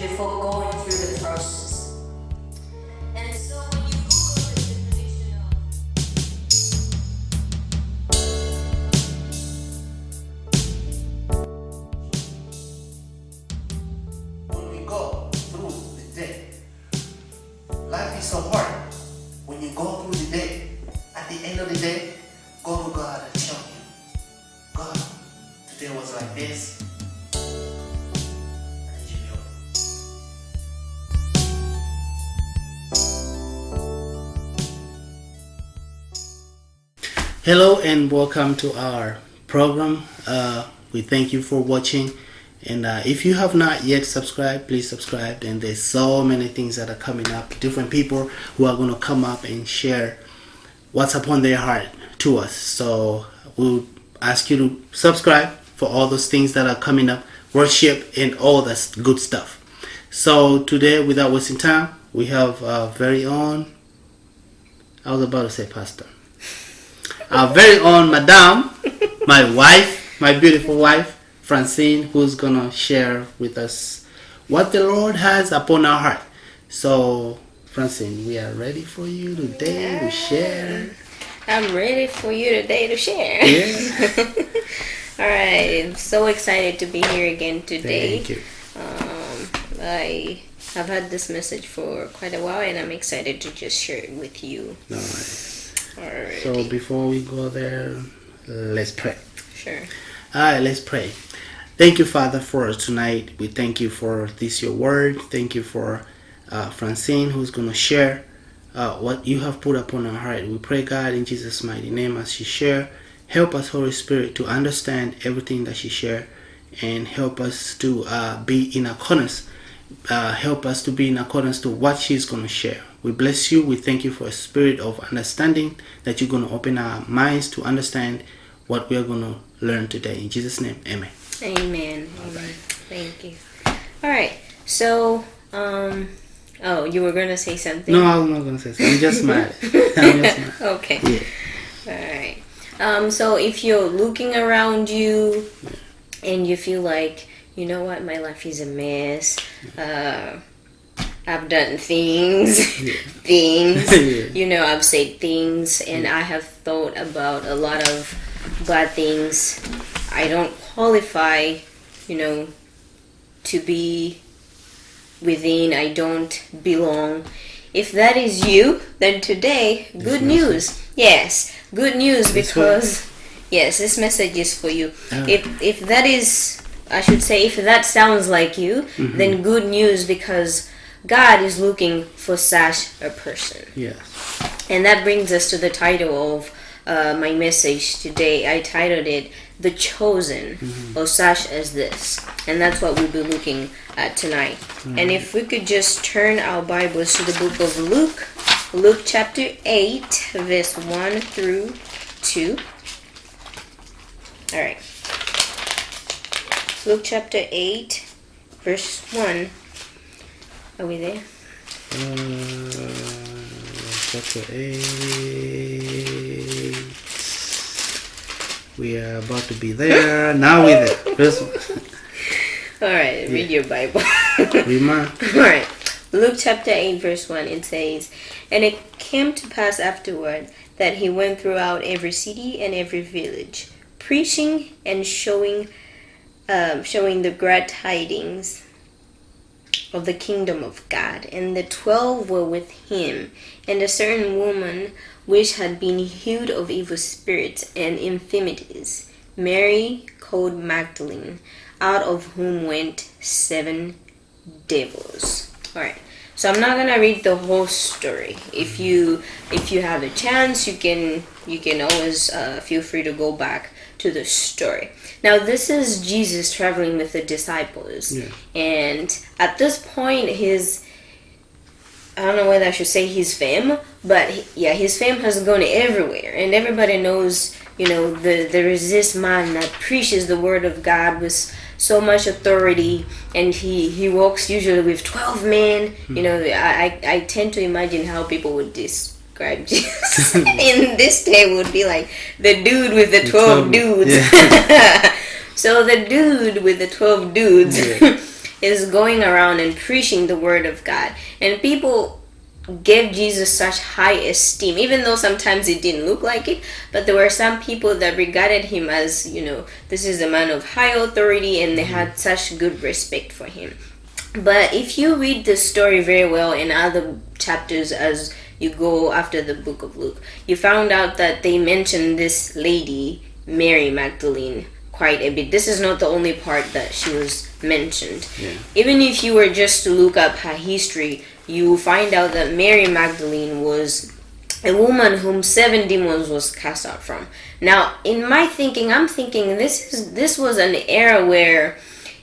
destination before Hello and welcome to our program. Uh, we thank you for watching. And uh, if you have not yet subscribed, please subscribe. And there's so many things that are coming up. Different people who are going to come up and share what's upon their heart to us. So we'll ask you to subscribe for all those things that are coming up, worship, and all that good stuff. So today, without wasting time, we have our very own. I was about to say pastor our very own madame, my wife, my beautiful wife, Francine, who's gonna share with us what the Lord has upon our heart. So, Francine, we are ready for you today to share. I'm ready for you today to share. Yeah. All right, I'm so excited to be here again today. Thank you. Um, I have had this message for quite a while, and I'm excited to just share it with you. All right. So before we go there, let's pray. sure. All right, let's pray. Thank you, Father, for tonight. We thank you for this, your word. Thank you for uh, Francine, who's going to share uh, what you have put upon our heart. We pray, God, in Jesus' mighty name, as she share, help us, Holy Spirit, to understand everything that she share, and help us to uh, be in accordance. Uh, help us to be in accordance to what she's going to share. We bless you. We thank you for a spirit of understanding that you're going to open our minds to understand what we are going to learn today. In Jesus' name, amen. Amen. Amen. Thank you. All right. So, um, oh, you were gonna say something. No, I'm not going to say something. I'm just smiling. I'm just smiling. okay. Yeah. All right. Um, so if you're looking around you and you feel like, you know what, my life is a mess. Uh, I've done things, things. Yeah. You know, I've said things, and I have thought about a lot of bad things. I don't qualify, you know, to be within. I don't belong. If that is you, then today, good news. Yes, good news because yes, this message is for you. Ah. If if that is, I should say, if that sounds like you, Mm-hmm. then good news because God is looking for such a person. Yes. And that brings us to the title of uh, my message today. I titled it The Chosen, or such as this. And that's what we'll be looking at tonight. And if we could just turn our Bibles to the book of Luke, Luke chapter 8, verse 1 through 2. All right. Luke chapter 8, verse 1. Are we there? Uh, chapter 8. We are about to be there. Now we're there. Verse All right, read your Bible. Rima. All right. Luke chapter 8, verse 1, it says, And it came to pass afterward that he went throughout every city and every village, preaching and showing, um, showing the glad tidings of the kingdom of God. And the twelve were with him, and a certain woman which had been healed of evil spirits and infirmities, Mary called Magdalene, out of whom went seven devils. All right. So I'm not gonna read the whole story. If you if you have a chance, you can you can always uh, feel free to go back to the story. Now this is Jesus traveling with the disciples, Yeah. and at this point, his I don't know whether I should say his fame, but he- yeah, his fame has gone everywhere, and everybody knows. You know, the, there is this man that preaches the word of God with so much authority, and he he walks usually with twelve men. Hmm. You know, I, I I tend to imagine how people would describe Jesus in this day would be like the dude with the twelve 12 dudes. yeah. So the dude with the 12 dudes Yeah. is going around and preaching the word of God. And people gave Jesus such high esteem, even though sometimes it didn't look like it. But there were some people that regarded him as, you know, this is a man of high authority and they had mm-hmm. such good respect for him. But if you read the story very well in other chapters as you go after the book of Luke, you found out that they mentioned this lady, Mary Magdalene, quite a bit. This is not the only part that she was mentioned. Yeah. Even if you were just to look up her history, you find out that Mary Magdalene was a woman whom seven demons was cast out from. Now, in my thinking, I'm thinking this is this was an era where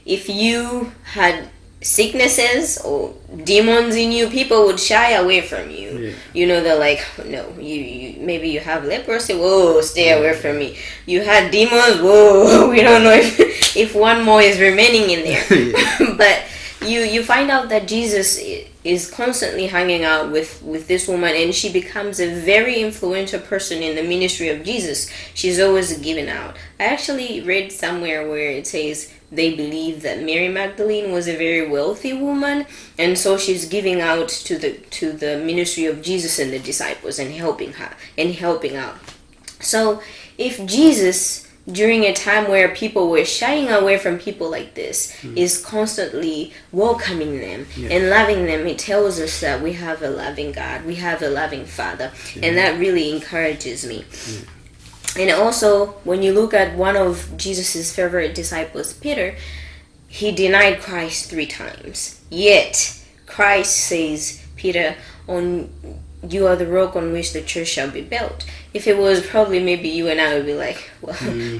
if you had sicknesses or demons in you, people would shy away from you. Yeah. You know, they're like, no, you, you maybe you have leprosy, whoa, stay away from me. You had demons, whoa, we don't know if if one more is remaining in there. but you you find out that Jesus is constantly hanging out with with this woman and she becomes a very influential person in the ministry of Jesus. She's always giving out. I actually read somewhere where it says they believe that Mary Magdalene was a very wealthy woman and so she's giving out to the to the ministry of Jesus and the disciples and helping her and helping out. So if Jesus during a time where people were shying away from people like this mm. is constantly welcoming them and loving them. It tells us that we have a loving god we have a loving father and that really encourages me. And also when you look at one of jesus's favorite disciples peter he denied christ three times. Yet christ says peter on you are the rock on which the church shall be built if it was probably maybe you and i would be like well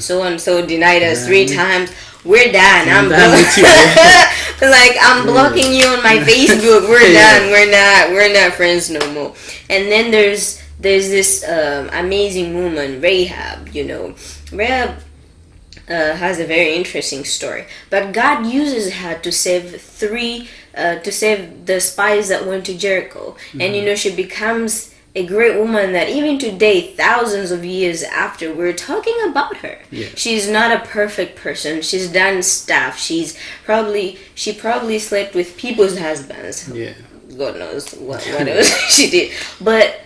so and so denied us three Yeah. times. We're done. I'm, I'm done blo- with you, like i'm blocking you on my facebook. We're Yeah. done. We're not we're not friends no more. And then there's there's this um, amazing woman rahab you know. Rahab uh, has a very interesting story. But God uses her to save three, uh, to save the spies that went to Jericho. And you know, she becomes a great woman that even today, thousands of years after, we're talking about her. Yeah. She's not a perfect person. She's done stuff. She's probably, she probably slept with people's husbands. Yeah. God knows what, what else she did. But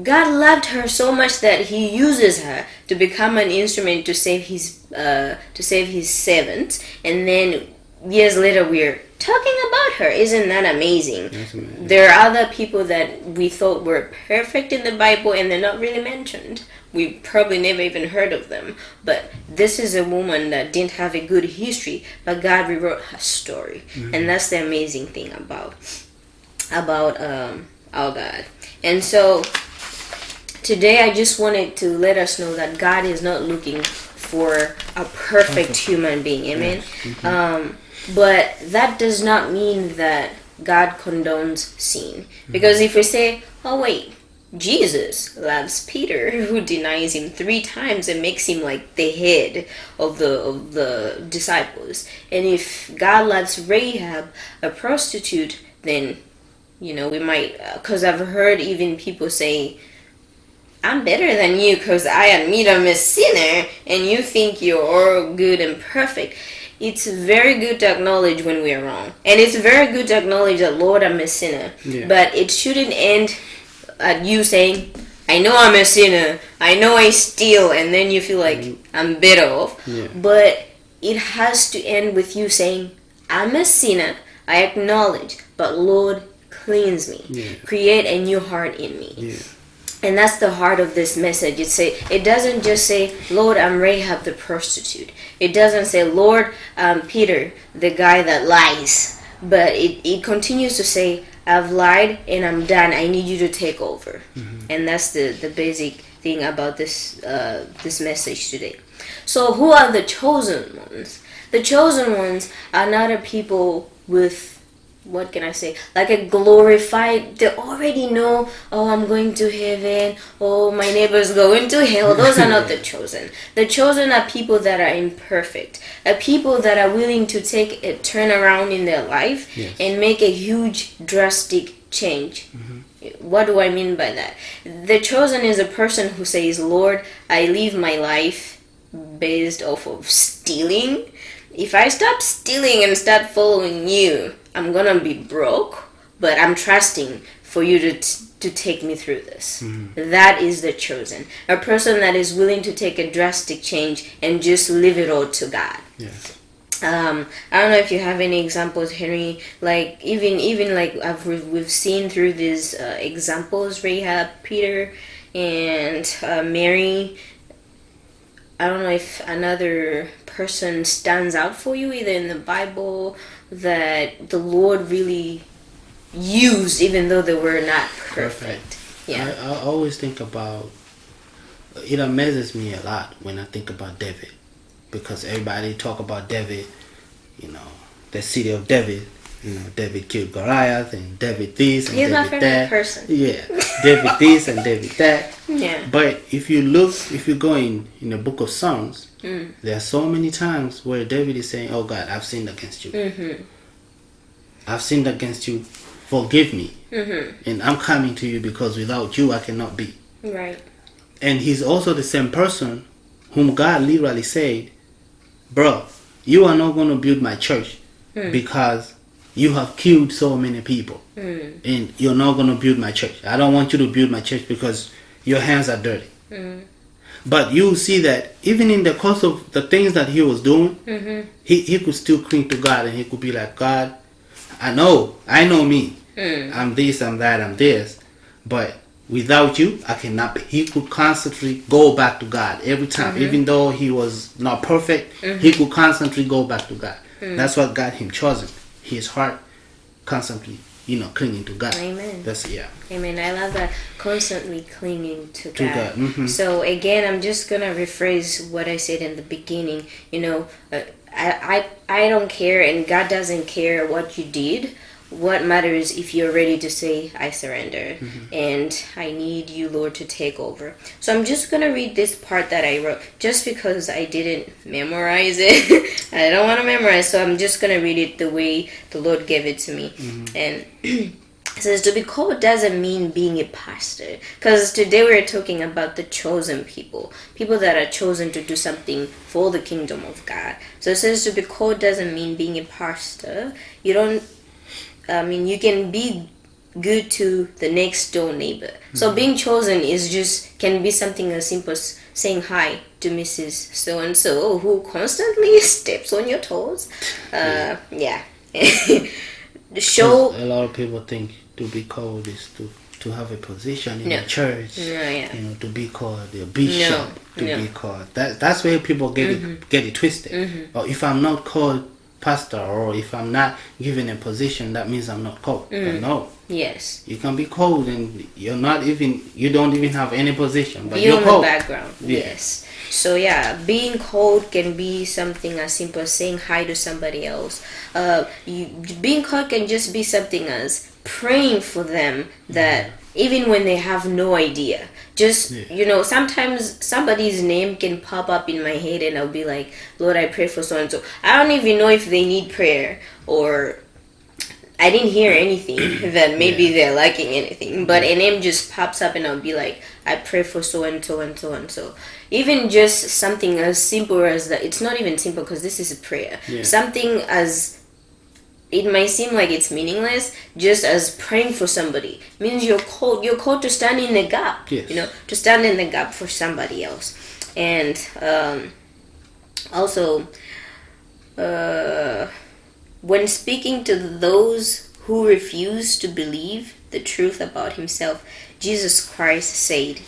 God loved her so much that He uses her to become an instrument to save His uh, to save His servants, and then years later we're talking about her. Isn't that amazing? Amazing. There are other people that we thought were perfect in the Bible, and they're not really mentioned. We probably never even heard of them. But this is a woman that didn't have a good history, but God rewrote her story, and that's the amazing thing about about um, our God. And so today I just wanted to let us know that God is not looking for a perfect human being. Amen. Um, but that does not mean that God condones sin. Because if we say, oh, wait, Jesus loves Peter, who denies him three times and makes him like the head of the of the disciples. And if God loves Rahab, a prostitute, then you know we might. Uh, because I've heard even people say, "I'm better than you because I admit I'm a sinner, and you think you're all good and perfect." It's very good to acknowledge when we are wrong, and it's very good to acknowledge that Lord, I'm a sinner. Yeah. But it shouldn't end at you saying, I know I'm a sinner, I know I steal, and then you feel like mm-hmm. I'm better off. Yeah. But it has to end with you saying, I'm a sinner, I acknowledge, but Lord, cleanse me. Yeah. Create a new heart in me. And that's the heart of this message. It say it doesn't just say, "Lord, I'm Rahab the prostitute." It doesn't say, "Lord, I'm Peter, the guy that lies." But it, it continues to say, "I've lied and I'm done. I need you to take over." And that's the the basic thing about this uh, this message today. So, who are the chosen ones? The chosen ones are not a people with what can I say? Like a glorified, they already know, oh, I'm going to heaven, oh, my neighbor's going to hell. Those are not the chosen. The chosen are people that are imperfect, are people that are willing to take a turnaround in their life Yes. and make a huge, drastic change. Mm-hmm. What do I mean by that? The chosen is a person who says, Lord, I live my life based off of stealing. If I stop stealing and start following you, I'm gonna be broke, but I'm trusting for you to, t- to take me through this. That is the chosen. A person that is willing to take a drastic change and just leave it all to God Yes. um, I don't know if you have any examples, Henry. Like even even like I've we've, we've seen through these uh, examples, Rahab, Peter, and uh, Mary. I don't know if another person stands out for you, either in the Bible that the Lord really used, even though they were not perfect. Yeah. I, I always think about. It amazes me a lot when I think about David, because everybody talk about David, you know, the city of David. You know, David killed Goliath and David this and He's my David favorite that. person. Yeah, David this and David that. Yeah. But if you look, if you go in in the book of Psalms, Mm. there are so many times where David is saying, "Oh God, I've sinned against you. Mm-hmm. I've sinned against you. Forgive me, Mm-hmm. and I'm coming to you because without you, I cannot be." Right. And he's also the same person whom God literally said, "Bro, you are not going to build my church Mm. because you have killed so many people, Mm. and you're not going to build my church. I don't want you to build my church because your hands are dirty." Mm. But you see that even in the course of the things that he was doing, Mm-hmm. he, he could still cling to God and he could be like, God, I know, I know me. Mm. I'm this, I'm that, I'm this. But without you, I cannot be. He could constantly go back to God every time. Even though he was not perfect, he could constantly go back to God. That's what got him chosen. His heart constantly, you know, clinging to God. Amen. That's, yeah. Amen. I love that constantly clinging to To God. God, mhm. So again, I'm just gonna rephrase what I said in the beginning. You know, uh, I, I I don't care, and God doesn't care what you did. What matters if you're ready to say, "I surrender," mm-hmm. and I need you, Lord, to take over. So I'm just gonna read this part that I wrote, just because I didn't memorize it. I don't want to memorize, so I'm just gonna read it the way the Lord gave it to me, mm-hmm. and. It says to be called doesn't mean being a pastor. Because today we're talking about the chosen people. People that are chosen to do something for the kingdom of God. So it says to be called doesn't mean being a pastor. You don't, I mean, you can be good to the next door neighbor. So being chosen is just, can be something as simple as saying hi to Mrs. So and so who constantly steps on your toes. Uh, yeah. The show. a lot of people think to be called is to to have a position in No. the church. No, yeah. You know, to be called a bishop. No, To. Mm-hmm. be called that. That's where people get it get it twisted. Or if I'm not called pastor, or if I'm not given a position, that means I'm not called. Mm. No, Yes. you can be called and you're not even you don't even have any position, but you're the called. background. Yeah. Yes. So yeah, being cold can be something as simple as saying hi to somebody else. Uh, you, being cold can just be something as praying for them that even when they have no idea. Just Yeah. you know, sometimes somebody's name can pop up in my head, and I'll be like, "Lord, I pray for so and so." I don't even know if they need prayer or I didn't hear anything that maybe they're lacking anything, but a name just pops up and I'll be like, I pray for so and so and so and so. Even just something as simple as that, it's not even simple because this is a prayer. Yeah. Something as it might seem like it's meaningless, just as praying for somebody means you're called. You're called to stand in the gap. Yes. You know, to stand in the gap for somebody else, and um, also. Uh, when speaking to those who refuse to believe the truth about himself, Jesus Christ said,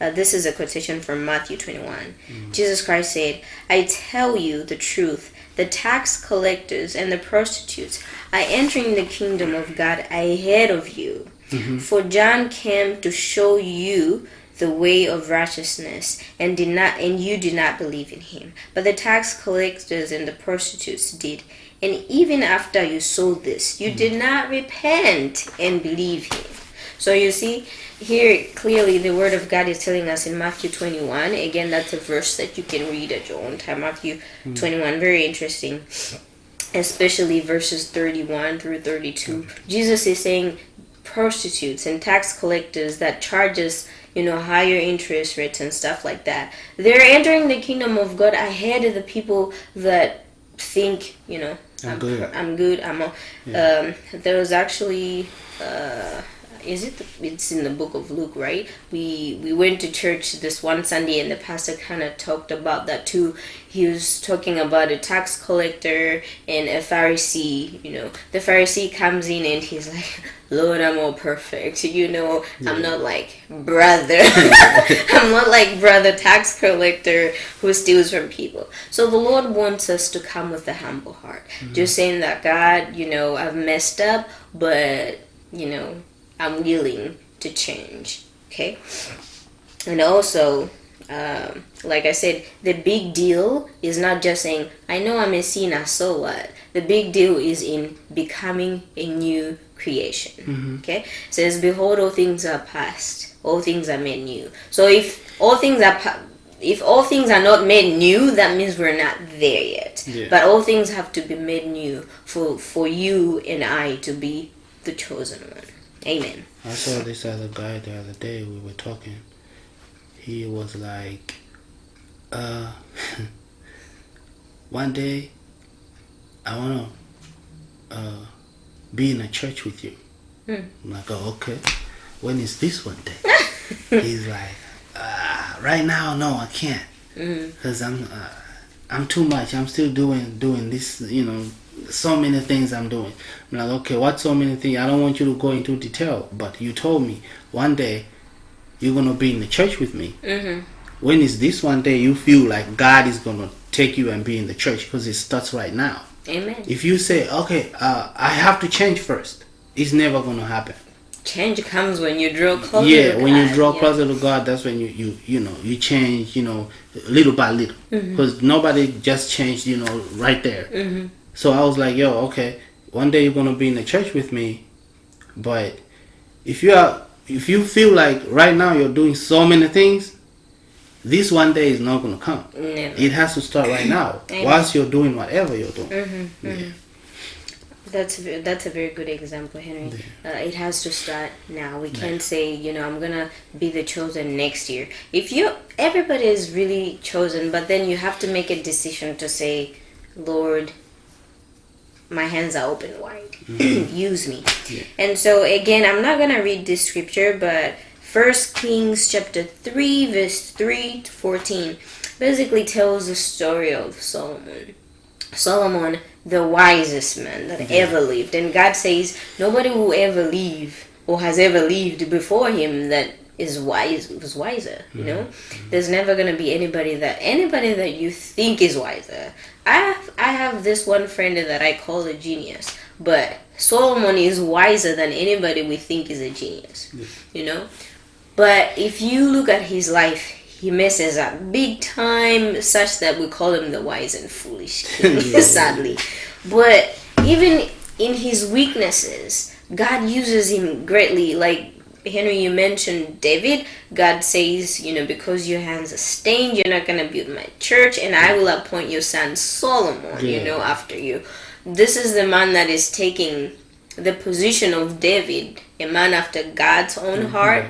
uh, this is a quotation from Matthew 21. Jesus Christ said, I tell you the truth. The tax collectors and the prostitutes are entering the kingdom of God ahead of you. Mm-hmm. For John came to show you the way of righteousness and did not and you did not believe in him. But the tax collectors and the prostitutes did. And even after you saw this, you mm-hmm. did not repent and believe him. So you see, here clearly the word of God is telling us in Matthew 21. Again, that's a verse that you can read at your own time. Matthew 21, very interesting. Especially verses 31 through 32. Jesus is saying prostitutes and tax collectors that charge us, you know, higher interest rates and stuff like that. They're entering the kingdom of God ahead of the people that think, you know, I'm I'm good. I'm good. I'm. A, um, there was actually. Uh, is it? It's in the book of Luke, right? We we went to church this one Sunday, and the pastor kind of talked about that too. He was talking about a tax collector and a Pharisee. You know, the Pharisee comes in and he's like, "Lord, I'm all perfect. You know, I'm not like brother. I'm not like brother tax collector who steals from people." So the Lord wants us to come with a humble heart, mm-hmm. just saying that God, you know, I've messed up, but you know, I'm willing to change. Okay? And also, um, like I said, the big deal is not just saying, I know I'm a sinner, so what? The big deal is in becoming a new creation. Okay? It says, Behold, all things are past, all things are made new. So if all things are pa- if all things are not made new, that means we're not there yet. Yeah. But all things have to be made new for for you and I to be the chosen one. Amen. I saw this other guy the other day. We were talking. He was like, uh, one day, I wanna uh, be in a church with you. Hmm. I'm like, oh, okay. When is this one day? He's like, uh, right now, no, I can't, Mm. cause I'm, uh, I'm too much. I'm still doing doing this, you know, so many things I'm doing. I'm like, okay, what so many things? I don't want you to go into detail, but you told me one day you're gonna be in the church with me. Mhm. When is this one day you feel like God is gonna take you and be in the church? Because it starts right now. Amen. If you say, okay, uh, I have to change first, it's never gonna happen. Change comes when you draw closer. yeah, to when you God. draw Yeah. closer to God, that's when you you you know you change, you know, little by little. Mm-hmm. Because nobody just changed, you know, right there. So I was like, yo, okay, one day you're gonna be in the church with me, but if you are, if you feel like right now you're doing so many things, this one day is not gonna come. Never. It has to start right now, whilst you're doing whatever you're doing. Mm-hmm, That's a, that's a very good example, Henry. Uh, it has to start now. We can't say, you know, I'm gonna be the chosen next year. If you, everybody is really chosen, but then you have to make a decision to say, Lord, my hands are open wide. Mm-hmm. Use me. Yeah. And so again, I'm not gonna read this scripture, but First Kings chapter three, verse three to fourteen, basically tells the story of Solomon. Solomon, the wisest man that ever lived. And God says, nobody will ever live or has ever lived before him that is wise was wiser. You know, mm-hmm. there's never gonna be anybody that anybody that you think is wiser. I have I have this one friend that I call a genius, but Solomon is wiser than anybody we think is a genius. You know, but if you look at his life, he messes up big time, such that we call him the wise and foolish king, sadly. But even in his weaknesses, God uses him greatly. Like Henry, you mentioned David. God says, you know, because your hands are stained, you're not going to build my church, and I will appoint your son Solomon, you know, after you. This is the man that is taking the position of David, a man after God's own mm-hmm. heart,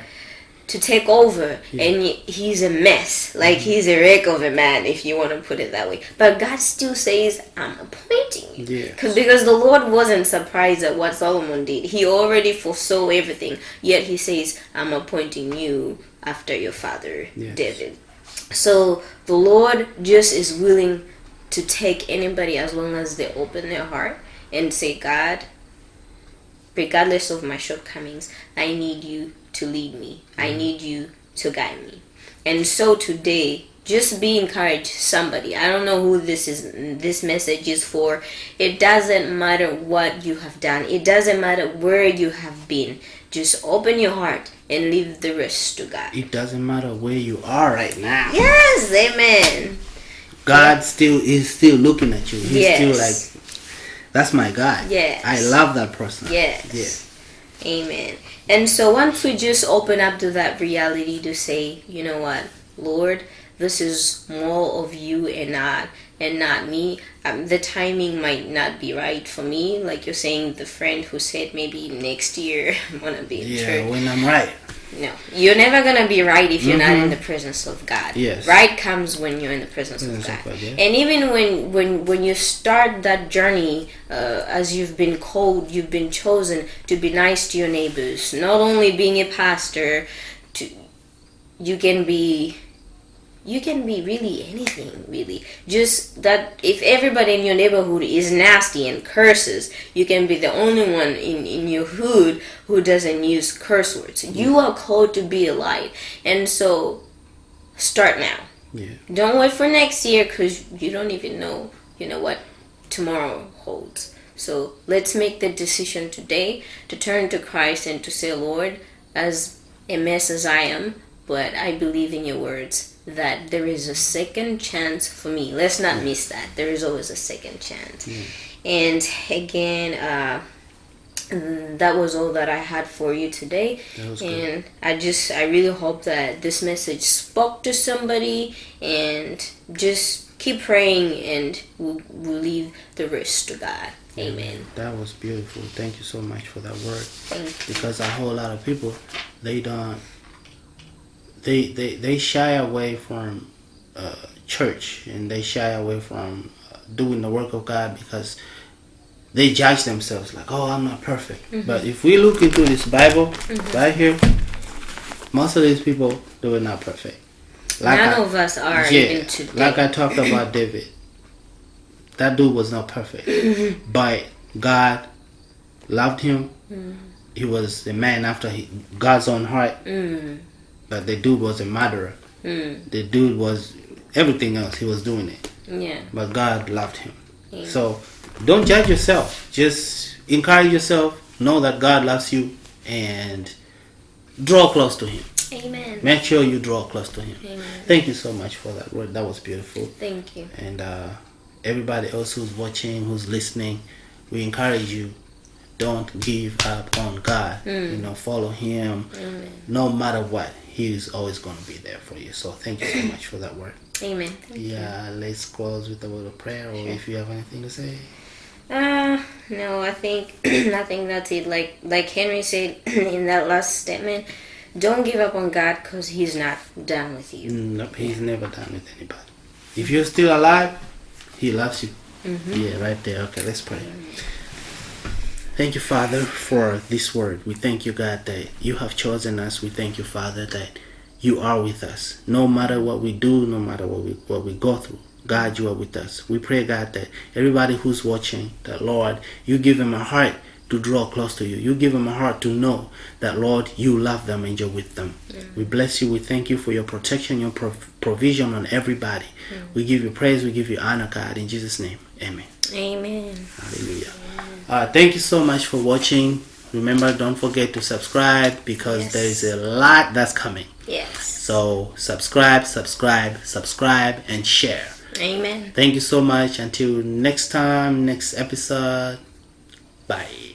to take over. And he's a mess. Like mm-hmm. he's a wreck of a man, if you want to put it that way. But God still says, I'm appointing you. Yeah. Cause, because the Lord wasn't surprised at what Solomon did. He already foresaw everything. Yet he says, I'm appointing you after your father, Yes. David. So the Lord just is willing to take anybody as long as they open their heart and say, God, regardless of my shortcomings, I need you to lead me. I mm. need you to guide me. And so today, just be encouraged somebody. I don't know who this is this message is for. It doesn't matter what you have done. It doesn't matter where you have been. Just open your heart and leave the rest to God. It doesn't matter where you are right now. Yes, amen. God still is still looking at you. He's Yes. still like, that's my God. Yes. I love that person. Yes. Amen. And so once we just open up to that reality to say, you know what, Lord, this is more of you and not and not me. Um, the timing might not be right for me. Like you're saying, the friend who said maybe next year I'm gonna be in Yeah, church. when I'm right. No, you're never gonna be right if you're not in Mhm. the presence of God. Yes. right comes when you're in the presence of Presence of God. God, yeah. And even when when when you start that journey, uh, as you've been called, you've been chosen to be nice to your neighbors. Not only being a pastor, to you can be you can be really anything really. Just that if everybody in your neighborhood is nasty and curses you can be the only one in, in your hood who doesn't use curse words. Mm. You are called to be a light and so start now. Yeah. don't wait for next year because you don't even know you know what tomorrow holds. So let's make the decision today to turn to christ and to say lord as a mess as i am but i believe in your words that there is a second chance for me let's not miss that there is always a second chance and again uh that was all that I had for you today. That was good. and I just, I really hope that this message spoke to somebody and just keep praying and we'll, we'll leave the rest to God. Amen. That was beautiful. Thank you so much for that word. Because a whole lot of people, they don't, they they, they shy away from uh, church and they shy away from uh, doing the work of God because they judge themselves like, oh, I'm not perfect. Mm-hmm. But if we look into this Bible right here, most of these people they were not perfect. None I- of us are yeah, like I talked about David. That dude was not perfect, but God loved him. He was a man after he, God's own heart. Mm, But the dude was a murderer. mm, The dude was everything else. He was doing it, yeah. but God loved him. Yeah. So don't judge yourself. Just encourage yourself. Know that God loves you, and draw close to Him. Amen. Make sure you draw close to Him. Amen. Thank you so much for that word. That was beautiful. Thank you. and uh, everybody else who's watching, who's listening, we encourage you. Don't give up on God. You know, follow Him. Amen. No matter what, He is always going to be there for you. So thank you so much for that word. Amen. Thank you. Yeah, let's close with a word of prayer, or if you have anything to say. Uh, no, I think I think that's it. Like like Henry said in that last statement, don't give up on God because He's not done with you. Nope, He's never done with anybody. If you're still alive, He loves you. Yeah, right there. Okay, let's pray. Thank you, Father, for this word. We thank you, God, that you have chosen us. We thank you, Father, that you are with us. No matter what we do, no matter what we what we go through, God, you are with us. We pray, God, that everybody who's watching, that Lord, you give them a heart to draw close to you. You give them a heart to know that, Lord, you love them and you're with them. We bless you. We thank you for your protection, your prov- provision on everybody. We give you praise. We give you honor, God. In Jesus' name, amen. Amen. Hallelujah. Uh, thank you so much for watching. Remember, don't forget to subscribe because Yes. there is a lot that's coming. Yes. So, subscribe, subscribe, subscribe, and share. Amen. Thank you so much. Until next time, next episode. Bye.